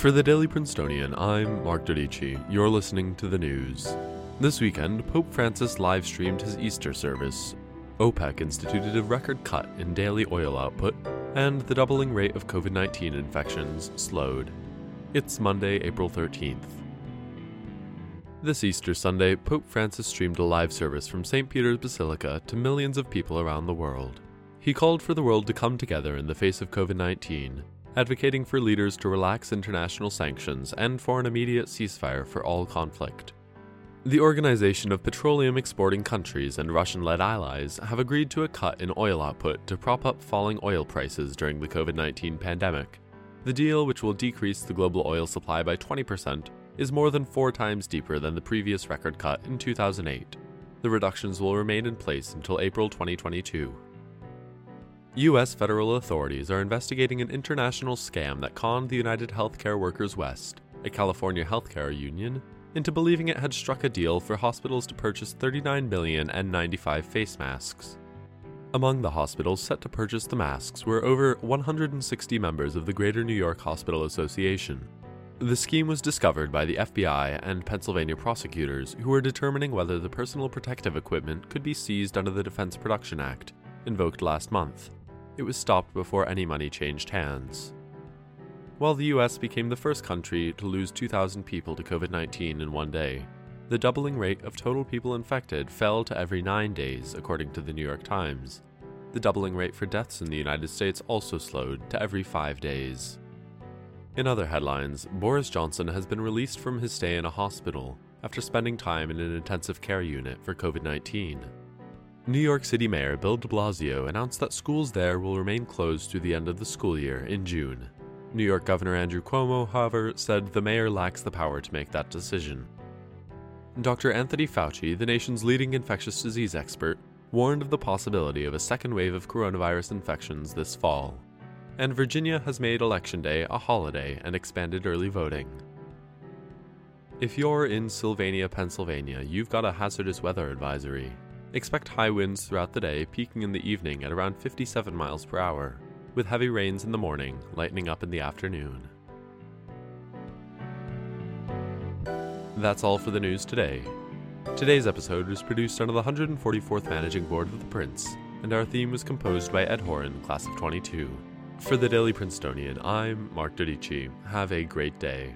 For the Daily Princetonian, I'm Mark Dodici. You're listening to the news. This weekend, Pope Francis live streamed his Easter service. OPEC instituted a record cut in daily oil output, and the doubling rate of COVID 19 infections slowed. It's Monday, April 13th. This Easter Sunday, Pope Francis streamed a live service from St. Peter's Basilica to millions of people around the world. He called for the world to come together in the face of COVID 19 advocating for leaders to relax international sanctions and for an immediate ceasefire for all conflict. The Organization of Petroleum Exporting Countries and Russian led allies have agreed to a cut in oil output to prop up falling oil prices during the COVID 19 pandemic. The deal, which will decrease the global oil supply by 20%, is more than four times deeper than the previous record cut in 2008. The reductions will remain in place until April 2022. U.S. federal authorities are investigating an international scam that conned the United Healthcare Workers West, a California healthcare union, into believing it had struck a deal for hospitals to purchase 39 million N95 face masks. Among the hospitals set to purchase the masks were over 160 members of the Greater New York Hospital Association. The scheme was discovered by the FBI and Pennsylvania prosecutors who were determining whether the personal protective equipment could be seized under the Defense Production Act, invoked last month it was stopped before any money changed hands. While the US became the first country to lose 2,000 people to COVID 19 in one day, the doubling rate of total people infected fell to every nine days, according to the New York Times. The doubling rate for deaths in the United States also slowed to every five days. In other headlines, Boris Johnson has been released from his stay in a hospital after spending time in an intensive care unit for COVID 19. New York City Mayor Bill de Blasio announced that schools there will remain closed through the end of the school year in June. New York Governor Andrew Cuomo, however, said the mayor lacks the power to make that decision. Dr. Anthony Fauci, the nation's leading infectious disease expert, warned of the possibility of a second wave of coronavirus infections this fall. And Virginia has made Election Day a holiday and expanded early voting. If you're in Sylvania, Pennsylvania, you've got a hazardous weather advisory. Expect high winds throughout the day, peaking in the evening at around 57 miles per hour, with heavy rains in the morning, lightening up in the afternoon. That's all for the news today. Today's episode was produced under the 144th Managing Board of the Prince, and our theme was composed by Ed Horan, Class of 22. For the Daily Princetonian, I'm Mark Dodici. Have a great day.